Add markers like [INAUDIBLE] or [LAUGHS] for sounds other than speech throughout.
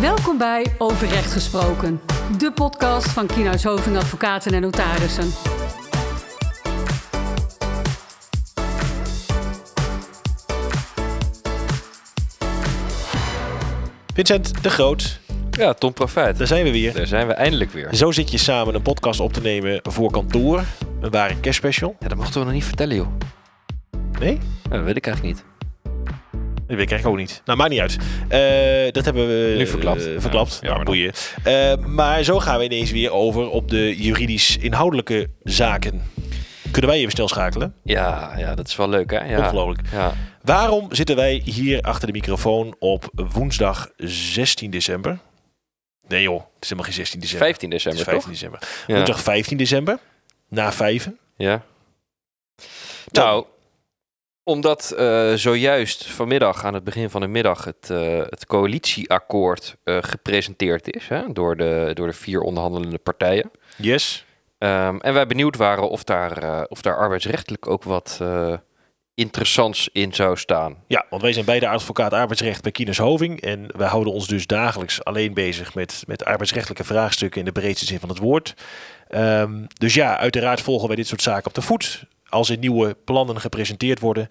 Welkom bij Over Recht Gesproken, de podcast van Kienhuis Hoving Advocaten en Notarissen. Vincent de Groot, Ja, Tom Profijt. daar zijn we weer. Daar zijn we eindelijk weer. Zo zit je samen een podcast op te nemen voor kantoor. Een ware kerstspecial. Ja, dat mochten we nog niet vertellen, joh. Nee? Ja, dat weet ik eigenlijk niet. Dat weet ik eigenlijk ook niet. Nou, maakt niet uit. Eh, dat hebben we Nu verklapt. eh, verklapt. Ja, jammer boeien. Eh, maar zo gaan we ineens weer over op de juridisch-inhoudelijke zaken. Kunnen wij even snel schakelen? Ja, ja, dat is wel leuk, hè? Ja. Ongelooflijk. Ja. Waarom zitten wij hier achter de microfoon op woensdag 16 december? Nee joh, het is helemaal geen 16 december. 15 Het december, is 15 toch? december. Ja. Woensdag 15 december, na vijven. ja. Tom. Nou, omdat eh, zojuist vanmiddag, aan het begin van de middag, het, eh, het coalitieakkoord eh, gepresenteerd is hè, door, de, door de vier onderhandelende partijen. Yes. Ehm, en wij benieuwd waren of daar, of daar arbeidsrechtelijk ook wat interessants in zou staan. Ja, want wij zijn beide advocaat arbeidsrecht bij Kines Hoving. En wij houden ons dus dagelijks alleen bezig met, met arbeidsrechtelijke vraagstukken in de breedste zin van het woord. Ehm, dus ja, uiteraard volgen wij dit soort zaken op de voet. Als er nieuwe plannen gepresenteerd worden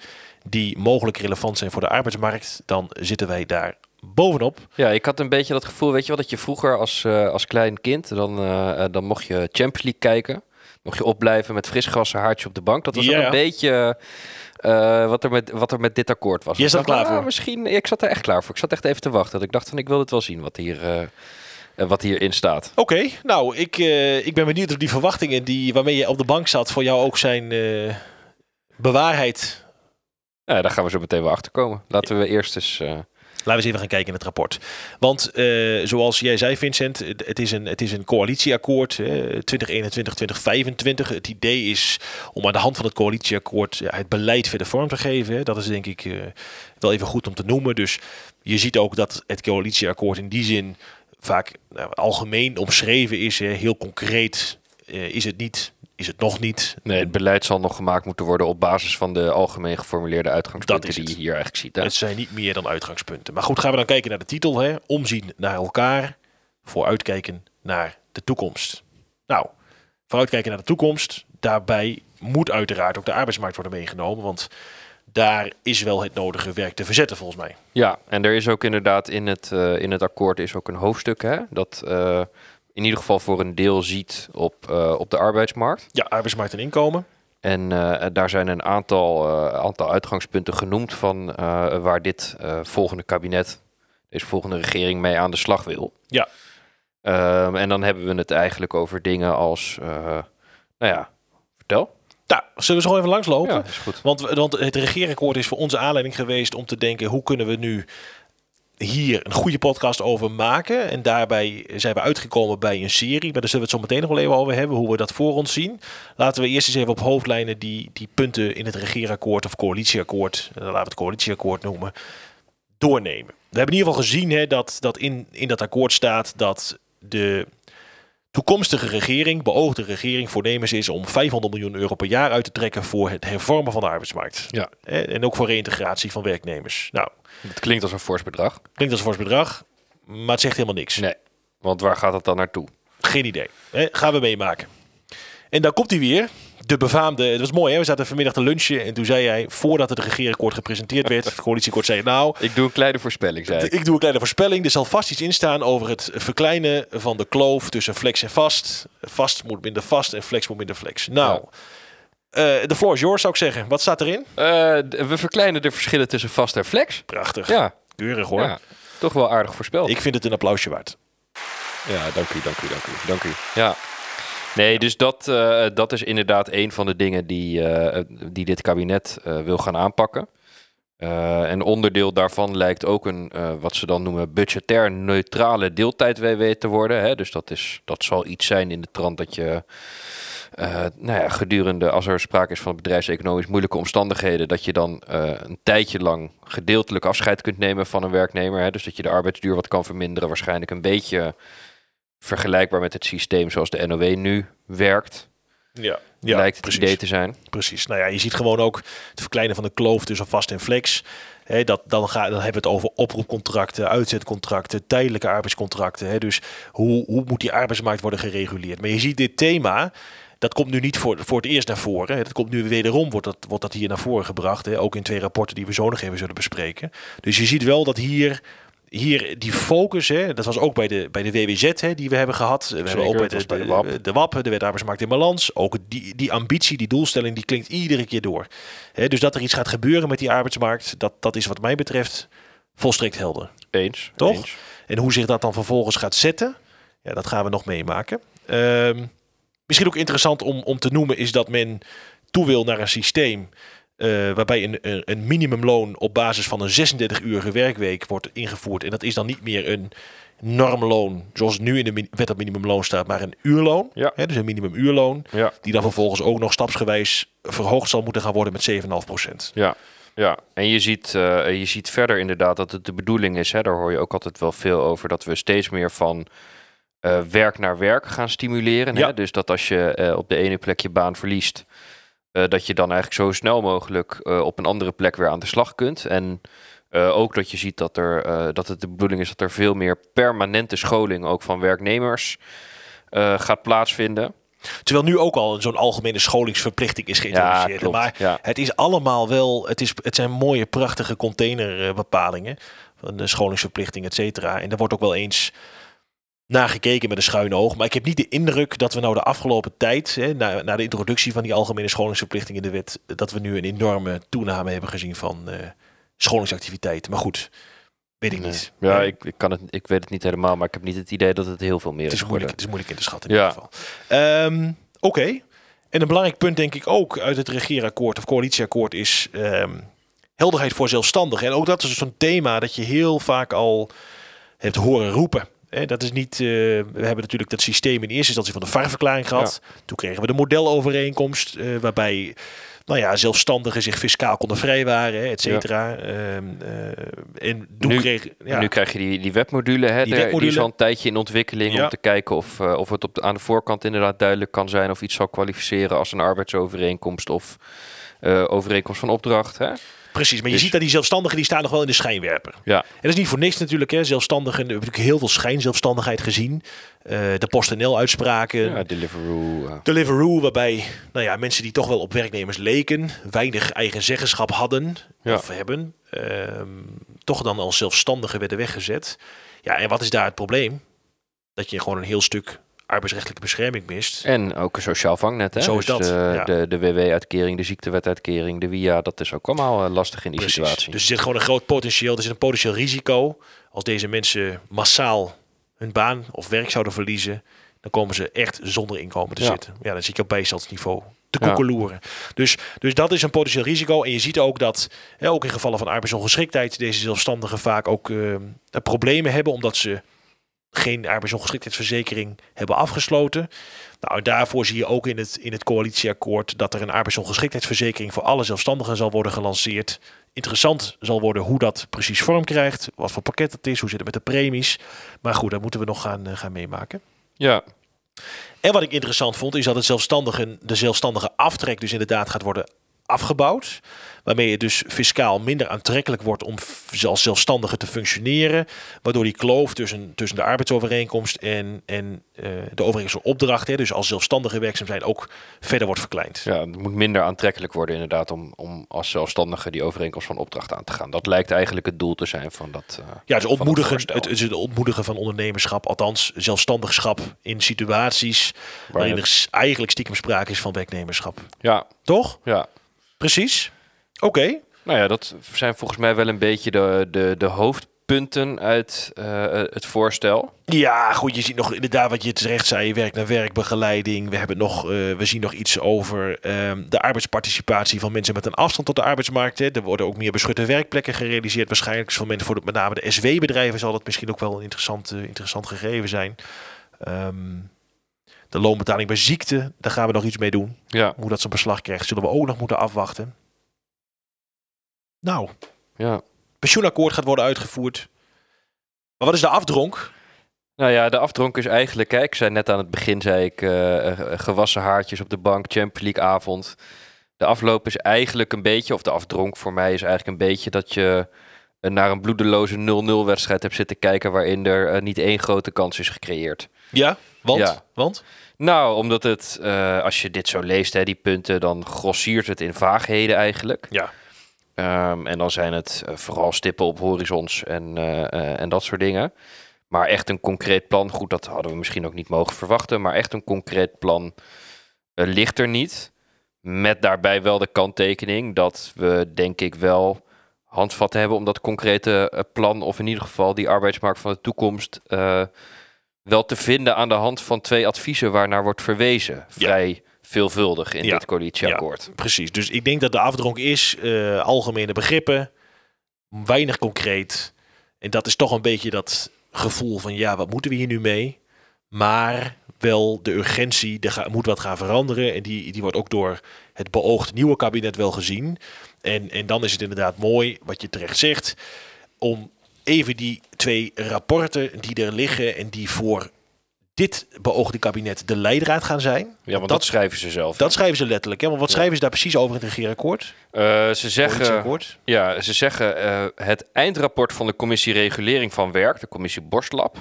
die mogelijk relevant zijn voor de arbeidsmarkt, dan zitten wij daar bovenop. Ja, ik had een beetje dat gevoel, weet je wel, dat je vroeger als, eh, als klein kind, dan, eh, eh, dan mocht je Champions League kijken. Mocht je opblijven met fris gras, een haartje op de bank. Dat was Ja, ja. een beetje wat, er met, wat er met dit akkoord was. Ik zat klaar ah, voor? Misschien, ik zat er echt klaar voor. Ik zat echt even te wachten. Ik dacht van, ik wil het wel zien wat hier... eh, eh, wat hierin staat. Oké, nou, ik, eh, ik ben benieuwd of die verwachtingen die, waarmee je op de bank zat voor jou ook zijn eh, bewaarheid. Ja, daar gaan we zo meteen wel achter komen. Laten we eerst eens. Laten we eens even gaan kijken in het rapport. Want zoals jij zei, Vincent, het is een, het is een coalitieakkoord, eh, 2021-2025. Het idee is om aan de hand van het coalitieakkoord ja, het beleid verder vorm te geven. Dat is denk ik wel even goed om te noemen. Dus je ziet ook dat het coalitieakkoord in die zin vaak nou, algemeen omschreven is. Hè. Heel concreet eh, is het niet, is het nog niet. nee, het beleid zal nog gemaakt moeten worden op basis van de algemeen geformuleerde uitgangspunten die je hier eigenlijk ziet. Hè? Het zijn niet meer dan uitgangspunten. Maar goed, gaan we dan kijken naar de titel. Hè? Omzien naar elkaar, vooruitkijken naar de toekomst. Nou, vooruitkijken naar de toekomst. Daarbij moet uiteraard ook de arbeidsmarkt worden meegenomen. Want daar is wel het nodige werk te verzetten volgens mij. Ja, en er is ook inderdaad in het, eh, in het akkoord is ook een hoofdstuk hè, dat eh, in ieder geval voor een deel ziet op, eh, op de arbeidsmarkt. Ja, arbeidsmarkt en inkomen. En daar zijn een aantal, aantal uitgangspunten genoemd van waar dit volgende kabinet, deze volgende regering mee aan de slag wil. Ja. Ehm, en dan hebben we het eigenlijk over dingen als, nou ja, vertel. Nou, zullen we zo even langslopen? Ja, is goed. Want, want het regeerakkoord is voor onze aanleiding geweest om te denken... hoe kunnen we nu hier een goede podcast over maken. En daarbij zijn we uitgekomen bij een serie. Maar daar zullen we het zo meteen nog wel even over hebben, hoe we dat voor ons zien. Laten we eerst eens even op hoofdlijnen die, die punten in het regeerakkoord of coalitieakkoord, eh, laten we het coalitieakkoord noemen, doornemen. We hebben in ieder geval gezien hè, dat, dat in, in dat akkoord staat dat de toekomstige regering, beoogde regering, voornemens is om 500 miljoen euro per jaar uit te trekken voor het hervormen van de arbeidsmarkt. Ja. Hè, En ook voor reïntegratie van werknemers. Nou, Het klinkt als een fors bedrag. klinkt als een fors bedrag, maar het zegt helemaal niks. Nee. Want waar gaat het dan naartoe? Geen idee. Hè? Gaan we meemaken. En dan komt hij weer. De befaamde, het was mooi hè, we zaten vanmiddag te lunchen en toen zei jij, voordat het regeerakkoord gepresenteerd werd, het coalitieakkoord zei nou, Ik doe een kleine voorspelling, zei ik. ik doe een kleine voorspelling. Er zal vast iets in staan over het verkleinen van de kloof tussen flex en vast. Vast moet minder vast en flex moet minder flex. Nou, eh, de floor is yours zou ik zeggen. Wat staat erin? Eh, we verkleinen de verschillen tussen vast en flex. Prachtig. Ja, Keurig hoor. ja toch wel aardig voorspeld. Ik vind het een applausje waard. Ja, dank u, dank u, dank u, dank u. Ja. Nee, dus dat, eh, dat is inderdaad een van de dingen die, eh, die dit kabinet eh, wil gaan aanpakken. En onderdeel daarvan lijkt ook een, wat ze dan noemen, budgetair neutrale deeltijd-WW te worden. Hè? Dus dat, is, dat zal iets zijn in de trant dat je nou ja, gedurende, als er sprake is van bedrijfseconomisch moeilijke omstandigheden, dat je dan een tijdje lang gedeeltelijk afscheid kunt nemen van een werknemer. Hè? Dus dat je de arbeidsduur wat kan verminderen. Waarschijnlijk een beetje vergelijkbaar met het systeem zoals de NOW nu werkt. Ja, lijkt het precies. idee te zijn. Precies. Nou ja, je ziet gewoon ook het verkleinen van de kloof tussen vast en flex. Dat, dan, ga, dan hebben we het over oproepcontracten, uitzetcontracten, tijdelijke arbeidscontracten. Dus hoe, hoe moet die arbeidsmarkt worden gereguleerd? Maar je ziet dit thema, dat komt nu niet voor, voor het eerst naar voren. Dat komt nu wederom, wordt dat, wordt dat hier naar voren gebracht. Ook in twee rapporten die we zo nog even zullen bespreken. Dus je ziet wel dat hier hier die focus, hè, dat was ook bij de, bij de WWZ hè, die we hebben gehad. We hebben ook bij de, bij de WAP. de WAP, de Wet Arbeidsmarkt in Balans. Ook die, die ambitie, die doelstelling, die klinkt iedere keer door. Hè, dus dat er iets gaat gebeuren met die arbeidsmarkt, dat, dat is wat mij betreft volstrekt helder. Eens. Toch? Eens. En hoe zich dat dan vervolgens gaat zetten, ja, dat gaan we nog meemaken. Ehm, misschien ook interessant om, om te noemen is dat men toe wil naar een systeem eh, waarbij een, een, minimumloon op basis van een 36-urige werkweek wordt ingevoerd. En dat is dan niet meer een normloon zoals nu in de wet op minimumloon staat, maar een uurloon. Ja. Hè, dus een minimumuurloon, Ja. die dan vervolgens ook nog stapsgewijs verhoogd zal moeten gaan worden met 7,5 procent. Ja, ja. en je ziet, eh, je ziet verder inderdaad dat het de bedoeling is, hè, daar hoor je ook altijd wel veel over, dat we steeds meer van eh, werk naar werk gaan stimuleren. Ja. Hè? Dus dat als je op de ene plek je baan verliest, dat je dan eigenlijk zo snel mogelijk eh, op een andere plek weer aan de slag kunt. En eh, ook dat je ziet dat, er, eh, dat het de bedoeling is dat er veel meer permanente scholing ook van werknemers eh, gaat plaatsvinden. Terwijl nu ook al zo'n algemene scholingsverplichting is geïntroduceerd. maar ja. Het is allemaal wel, het, is, het zijn mooie, prachtige containerbepalingen van de scholingsverplichting, et cetera. En daar wordt ook wel eens naar gekeken met een schuine oog. Maar ik heb niet de indruk dat we nou de afgelopen tijd, hè, na, na de introductie van die algemene scholingsverplichting in de wet, dat we nu een enorme toename hebben gezien van eh, scholingsactiviteiten. Maar goed, weet ik Nee. niet. Ja, ik, ik, kan het, ik weet het niet helemaal, maar ik heb niet het idee dat het heel veel meer het is moeilijk, het is moeilijk in te schatten in Ja. ieder geval. Ehm, Oké. En een belangrijk punt denk ik ook uit het regeerakkoord of coalitieakkoord is ehm, helderheid voor zelfstandigen. En ook dat is zo'n thema dat je heel vaak al hebt horen roepen. Dat is niet, eh, we hebben natuurlijk dat systeem in eerste instantie van de VAR-verklaring gehad. Toen kregen we de modelovereenkomst, eh, waarbij nou ja, zelfstandigen zich fiscaal konden vrijwaren, et cetera. Ehm, eh, en toen Nu- kreeg, ja, Nu krijg je die, die webmodule, hè, Die webmodule. die is al een tijdje in ontwikkeling Ja. om te kijken of, of het op de, aan de voorkant inderdaad duidelijk kan zijn of iets zal kwalificeren als een arbeidsovereenkomst of overeenkomst van opdracht. Hè? Precies, maar je Dus- ziet dat die zelfstandigen die staan nog wel in de schijnwerper. Ja. En dat is niet voor niks natuurlijk. Hè. Zelfstandigen, we hebben natuurlijk heel veel schijnzelfstandigheid gezien. Eh, de PostNL-uitspraken. Ja, Deliveroo. eh, Deliveroo, waarbij nou ja, mensen die toch wel op werknemers leken, weinig eigen zeggenschap hadden Ja. of hebben, ehm, toch dan als zelfstandigen werden weggezet. Ja, en wat is daar het probleem? Dat je gewoon een heel stuk arbeidsrechtelijke bescherming mist. En ook een sociaal vangnet. Hè? Zo is Dus, dat, eh, ja. De, de WW-uitkering, de ziektewetuitkering, de WIA, dat is ook allemaal eh, lastig in die Precies. situatie. Dus er zit gewoon een groot potentieel. Er zit een potentieel risico. Als deze mensen massaal hun baan of werk zouden verliezen, dan komen ze echt zonder inkomen te Ja. zitten. Ja, dan zit je op bijstandsniveau te Ja. koekeloeren. Dus, dus dat is een potentieel risico. En je ziet ook dat, hè, ook in gevallen van arbeidsongeschiktheid, deze zelfstandigen vaak ook eh, problemen hebben omdat ze geen arbeidsongeschiktheidsverzekering hebben afgesloten. Nou, daarvoor zie je ook in het, in het coalitieakkoord dat er een arbeidsongeschiktheidsverzekering voor alle zelfstandigen zal worden gelanceerd. Interessant zal worden hoe dat precies vorm krijgt, wat voor pakket het is, hoe zit het met de premies. Maar goed, dat moeten we nog gaan, eh, gaan meemaken. Ja, En wat ik interessant vond, is dat het zelfstandigen, de zelfstandige aftrek dus inderdaad gaat worden afgebouwd. Waarmee het dus fiscaal minder aantrekkelijk wordt om als zelfstandige te functioneren. Waardoor die kloof tussen, tussen de arbeidsovereenkomst en, en eh, de overeenkomst van opdracht, hè, dus als zelfstandige werkzaam zijn, ook verder wordt verkleind. ja, het moet minder aantrekkelijk worden inderdaad om, om als zelfstandige die overeenkomst van opdracht aan te gaan. Dat lijkt eigenlijk het doel te zijn van dat. eh, Ja, dus ontmoedigen, het, het is het ontmoedigen van ondernemerschap, althans zelfstandigschap in situaties waarin er eigenlijk stiekem sprake is van werknemerschap. ja, Toch? ja. Precies. Oké. Nou ja, dat zijn volgens mij wel een beetje de, de, de hoofdpunten uit eh, het voorstel. Ja, goed, je ziet nog inderdaad wat je terecht zei, werk naar werkbegeleiding. We, hebben nog, eh, we zien nog iets over ehm, de arbeidsparticipatie van mensen met een afstand tot de arbeidsmarkt. Hè. Er worden ook meer beschutte werkplekken gerealiseerd. Waarschijnlijk is voor mensen, voor de, met name de SW-bedrijven, zal dat misschien ook wel een interessant, eh, interessant gegeven zijn. Ehm, de loonbetaling bij ziekte, daar gaan we nog iets mee doen. Ja, Hoe dat zijn beslag krijgt, zullen we ook nog moeten afwachten. Nou, ja. pensioenakkoord gaat worden uitgevoerd. Maar wat is de afdronk? Nou ja, de afdronk is eigenlijk, kijk, ik zei net aan het begin, zei ik, eh, eh, gewassen haartjes op de bank, Champions League avond. de afloop is eigenlijk een beetje, of de afdronk voor mij is eigenlijk een beetje dat je eh, naar een bloedeloze 0-0 wedstrijd hebt zitten kijken waarin er niet één grote kans is gecreëerd. Ja, want? Ja. Want? Nou, omdat het, als je dit zo leest, hè, die punten, dan grossiert het in vaagheden eigenlijk. Ja. Ehm, en dan zijn het eh, vooral stippen op horizons en, eh, eh, en dat soort dingen. Maar echt een concreet plan, goed, dat hadden we misschien ook niet mogen verwachten. Maar echt een concreet plan ligt er niet. Met daarbij wel de kanttekening dat we, denk ik, wel handvatten hebben om dat concrete plan, of in ieder geval die arbeidsmarkt van de toekomst, wel te vinden aan de hand van twee adviezen waarnaar wordt verwezen. Vrij veelvuldig in Ja. dit coalitieakkoord. Precies. Dus ik denk dat de afdronk is eh, algemene begrippen, weinig concreet. En dat is toch een beetje dat gevoel van ja, wat moeten we hier nu mee? Maar wel de urgentie, er ga- moet wat gaan veranderen. En die, die wordt ook door het beoogd nieuwe kabinet wel gezien. En, en dan is het inderdaad mooi, wat je terecht zegt, om even die twee rapporten die er liggen en die voor dit beoogde kabinet de leidraad gaan zijn. Ja, want dat, schrijven ze zelf. Dat schrijven ze letterlijk. Hè? Want wat Ja. schrijven ze daar precies over in het regeerakkoord? Eh, ze zeggen, ja, ze zeggen eh, het eindrapport van de commissie Regulering van Werk, de commissie Borstlab,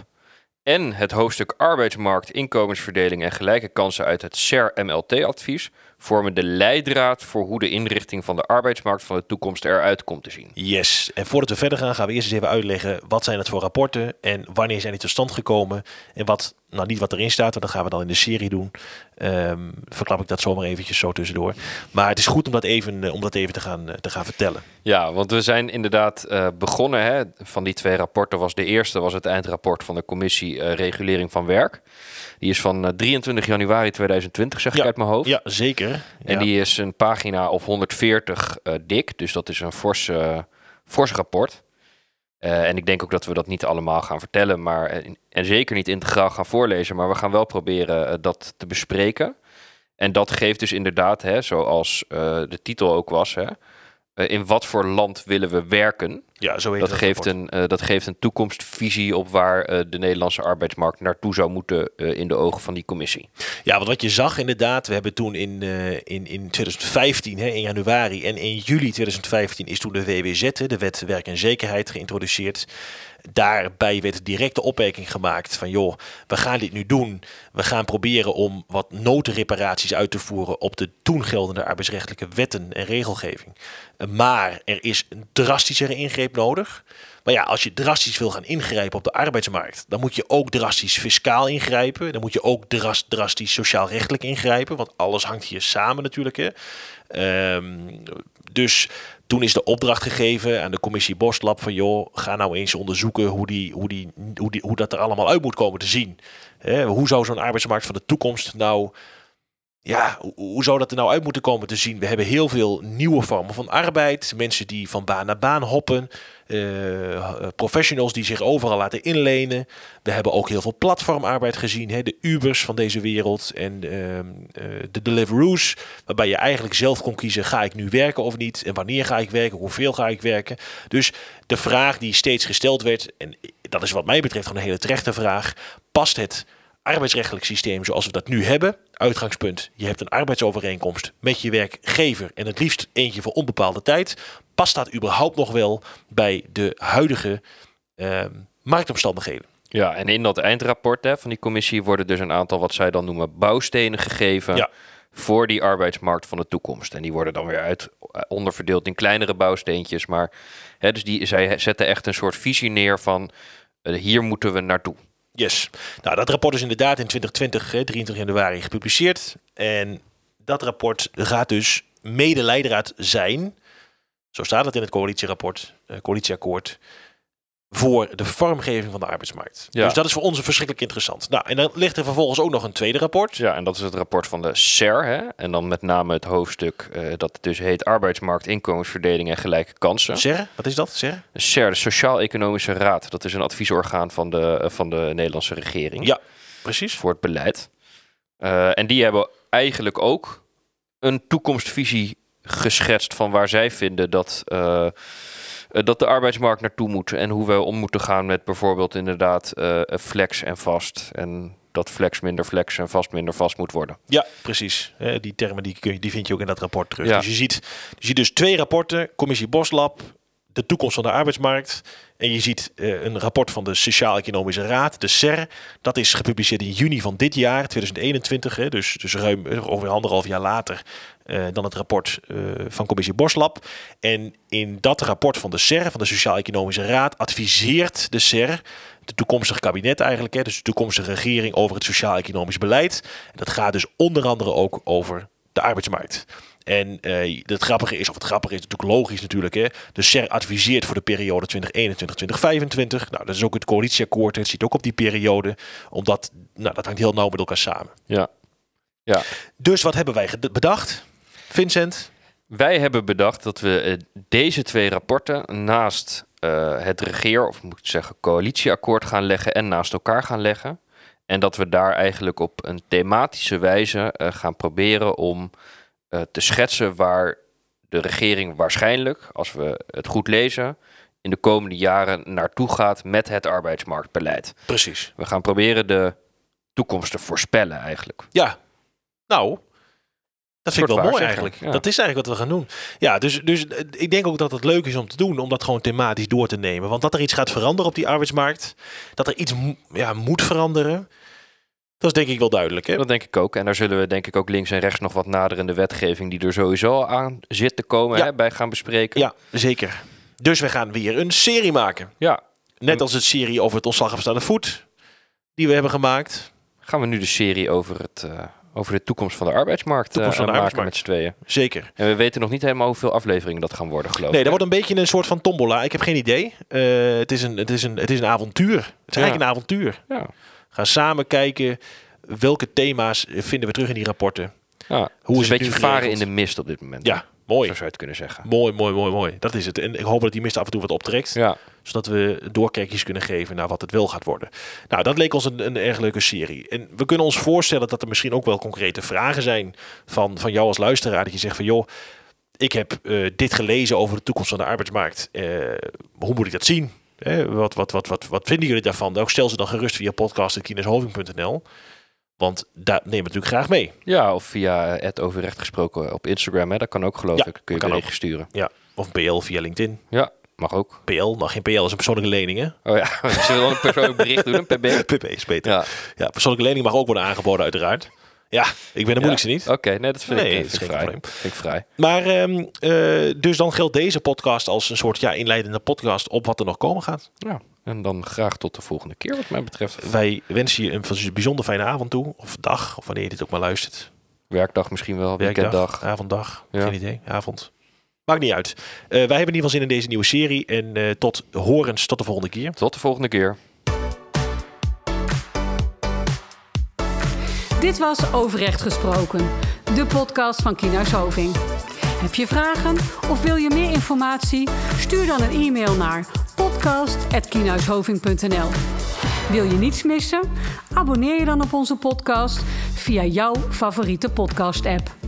en het hoofdstuk Arbeidsmarkt, Inkomensverdeling en Gelijke Kansen uit het SER-MLT-advies vormen de leidraad voor hoe de inrichting van de arbeidsmarkt van de toekomst eruit komt te zien. Yes. En voordat we verder gaan, gaan we eerst eens even uitleggen wat zijn het voor rapporten en wanneer zijn die tot stand gekomen en wat, nou niet wat erin staat, want dat gaan we dan in de serie doen. Ehm, verklap ik dat zomaar eventjes zo tussendoor. Maar het is goed om dat even, eh, om dat even te, gaan, eh, te gaan vertellen. Ja, want we zijn inderdaad eh, begonnen. Hè, van die twee rapporten was de eerste was het eindrapport van de commissie Regulering van Werk. Die is van eh, 23 januari 2020, zeg ik uit mijn hoofd. Ja, zeker. En Ja. die is een pagina of 140 eh, dik. Dus dat is een fors, eh, fors rapport. Eh, en ik denk ook dat we dat niet allemaal gaan vertellen. Maar, en, en zeker niet integraal gaan voorlezen. Maar we gaan wel proberen eh, dat te bespreken. En dat geeft dus inderdaad, hè, zoals eh, de titel ook was... Hè, eh, in wat voor land willen we werken? ja, zo heet Dat het geeft, rapport. een, eh, dat geeft een toekomstvisie op waar eh, de Nederlandse arbeidsmarkt naartoe zou moeten eh, in de ogen van die commissie. Ja, want wat je zag inderdaad, we hebben toen in, eh, in, in 2015, hè, in januari en in juli 2015 is toen de WWZ, de Wet Werk en Zekerheid, geïntroduceerd. Daarbij werd direct de opmerking gemaakt van joh, we gaan dit nu doen. We gaan proberen om wat noodreparaties uit te voeren op de toen geldende arbeidsrechtelijke wetten en regelgeving. Maar er is een drastischere ingreep nodig. Maar ja, als je drastisch wil gaan ingrijpen op de arbeidsmarkt, dan moet je ook drastisch fiscaal ingrijpen. Dan moet je ook dras- drastisch sociaal-rechtelijk ingrijpen, want alles hangt hier samen natuurlijk. Hè. Ehm, dus toen is de opdracht gegeven aan de commissie Boslab van joh, ga nou eens onderzoeken hoe, die, hoe, die, hoe, die, hoe dat er allemaal uit moet komen te zien. Hoe zou zo'n arbeidsmarkt van de toekomst nou ja, hoe, zou dat er nou uit moeten komen te zien? We hebben heel veel nieuwe vormen van arbeid. Mensen die van baan naar baan hoppen. eh, professionals die zich overal laten inlenen. We hebben ook heel veel platformarbeid gezien. Hè? De Ubers van deze wereld en ehm, eh, de Deliveroos. Waarbij je eigenlijk zelf kon kiezen, ga ik nu werken of niet? En wanneer ga ik werken? Hoeveel ga ik werken? Dus de vraag die steeds gesteld werd, en dat is wat mij betreft gewoon een hele terechte vraag. Past het arbeidsrechtelijk systeem zoals we dat nu hebben. Uitgangspunt, je hebt een arbeidsovereenkomst met je werkgever en het liefst eentje voor onbepaalde tijd. Past dat überhaupt nog wel bij de huidige ehm, marktomstandigheden? Ja, en in dat eindrapport hè, van die commissie worden dus een aantal wat zij dan noemen bouwstenen gegeven Ja. voor die arbeidsmarkt van de toekomst. En die worden dan weer uit eh, onderverdeeld in kleinere bouwsteentjes. Maar hè, dus die, zij zetten echt een soort visie neer van eh, hier moeten we naartoe. Yes. Nou, dat rapport is inderdaad in 2020, hè, 23 januari, gepubliceerd. En dat rapport gaat dus mede-leidraad zijn, zo staat het in het coalitierapport, eh, coalitieakkoord, voor de vormgeving van de arbeidsmarkt. Ja. Dus dat is voor ons verschrikkelijk interessant. Nou, en dan ligt er vervolgens ook nog een tweede rapport. Ja, en dat is het rapport van de SER. Hè? En dan met name het hoofdstuk eh, dat dus heet arbeidsmarkt, inkomensverdeling en gelijke kansen. Serre, wat is dat? De SER, de Sociaal-Economische Raad. Dat is een adviesorgaan van de, eh, van de Nederlandse regering. Ja, precies. voor het beleid. Eh, en die hebben eigenlijk ook een toekomstvisie geschetst van waar zij vinden dat, dat de arbeidsmarkt naartoe moet. En hoe we om moeten gaan met bijvoorbeeld inderdaad eh, flex en vast. En dat flex minder flex en vast minder vast moet worden. Ja, precies. Eh, die termen die, kun je, die vind je ook in dat rapport terug. Ja. Dus je ziet, je ziet dus twee rapporten. Commissie Boslab, de toekomst van de arbeidsmarkt. En je ziet eh, een rapport van de Sociaal-Economische Raad, de SER. Dat is gepubliceerd in juni van dit jaar, 2021. Hè, dus, dus ruim eh, ongeveer anderhalf jaar later eh, dan het rapport van Commissie Boslab. En in dat rapport van de SER, van de Sociaal-Economische Raad, adviseert de SER, de toekomstige kabinet eigenlijk, hè, dus de toekomstige regering over het sociaal-economisch beleid. Dat gaat dus onder andere ook over de arbeidsmarkt. En eh, het grappige is, of het grappige is natuurlijk logisch natuurlijk, hè, de SER adviseert voor de periode 2021-2025. Nou, dat is ook het coalitieakkoord, het ziet ook op die periode, omdat nou, dat hangt heel nauw met elkaar samen. Ja. Ja. Dus wat hebben wij bedacht? Vincent? Wij hebben bedacht dat we eh, deze twee rapporten naast eh, het regeer, of moet ik zeggen coalitieakkoord gaan leggen en naast elkaar gaan leggen. En dat we daar eigenlijk op een thematische wijze gaan proberen om eh, te schetsen waar de regering waarschijnlijk, als we het goed lezen, in de komende jaren naartoe gaat met het arbeidsmarktbeleid. Precies. We gaan proberen de toekomst te voorspellen eigenlijk. Ja, nou, dat vind ik wel mooi eigenlijk. ja. Dat is eigenlijk wat we gaan doen. Ja, dus, dus eh, ik denk ook dat het leuk is om te doen, om dat gewoon thematisch door te nemen. Want dat er iets gaat veranderen op die arbeidsmarkt, dat er iets ja, moet veranderen, dat is denk ik wel duidelijk. Hè? Dat denk ik ook. En daar zullen we denk ik ook links en rechts nog wat nader in de wetgeving die er sowieso aan zit te komen Ja. hè, bij gaan bespreken. Ja, zeker. Dus we gaan weer een serie maken. Ja. Net als het serie over het ontslag op staande voet, die we hebben gemaakt. Gaan we nu de serie over, het, eh, over de toekomst van de arbeidsmarkt eh, Toekomst van de maken arbeidsmarkt. met z'n tweeën. Zeker. En we weten nog niet helemaal hoeveel afleveringen dat gaan worden, geloof Nee, ik. dat wordt een beetje een soort van tombola. Ik heb geen idee. Eh, het, is een, het, is een, het is een avontuur. Het is Ja. eigenlijk een avontuur. Ja. Gaan samen kijken welke thema's vinden we terug in die rapporten. Ja. Hoe is is een beetje varen in de mist op dit moment. Ja, mooi. Zo zou je het kunnen zeggen. Mooi, mooi, mooi, mooi. Dat is het. En ik hoop dat die mist af en toe wat optrekt. Ja. Zodat we doorkijkjes kunnen geven naar wat het wel gaat worden. Nou, dat leek ons een, een erg leuke serie. En we kunnen ons voorstellen dat er misschien ook wel concrete vragen zijn van, van jou als luisteraar. Dat je zegt van joh, ik heb eh, dit gelezen over de toekomst van de arbeidsmarkt. Eh, hoe moet ik dat zien? Eh, wat, wat, wat, wat, wat vinden jullie daarvan? Ook stel ze dan gerust via podcast.kineshoving.nl. Want daar nemen we natuurlijk graag mee. ja, of via het overrecht gesproken op Instagram. Hè. Dat kan ook, geloof Ja, ik. Kun je kan ook. sturen. Ja, of PL via LinkedIn. Ja, mag ook. PL, mag geen PL, is een persoonlijke lening hè? Oh ja, [LAUGHS] we dan een persoonlijk bericht doen, een pb? PP [LAUGHS] is beter. Ja. Ja, persoonlijke lening mag ook worden aangeboden, uiteraard. Ja, ik ben de moeilijkste niet. Oké, nee, dat vind Nee, ik, dat vind is ik vrij. Vind ik vrij. Maar ehm, eh, dus dan geldt deze podcast als een soort ja, inleidende podcast op wat er nog komen gaat. Ja, en dan graag tot de volgende keer wat mij betreft. Wij wensen je een bijzonder fijne avond toe. Of dag, of wanneer je dit ook maar luistert. Werkdag misschien wel, Werkdag, weekenddag. avonddag, Ja. geen idee, avond. Maakt niet uit. Eh, wij hebben in ieder geval zin in deze nieuwe serie. En eh, tot horens, tot de volgende keer. Tot de volgende keer. Dit was Overrecht Gesproken, de podcast van Kienhuis. Heb je vragen of wil je meer informatie? Stuur dan een e-mail naar podcast.kienhuishoving.nl Wil je niets missen? Abonneer je dan op onze podcast via jouw favoriete podcast-app.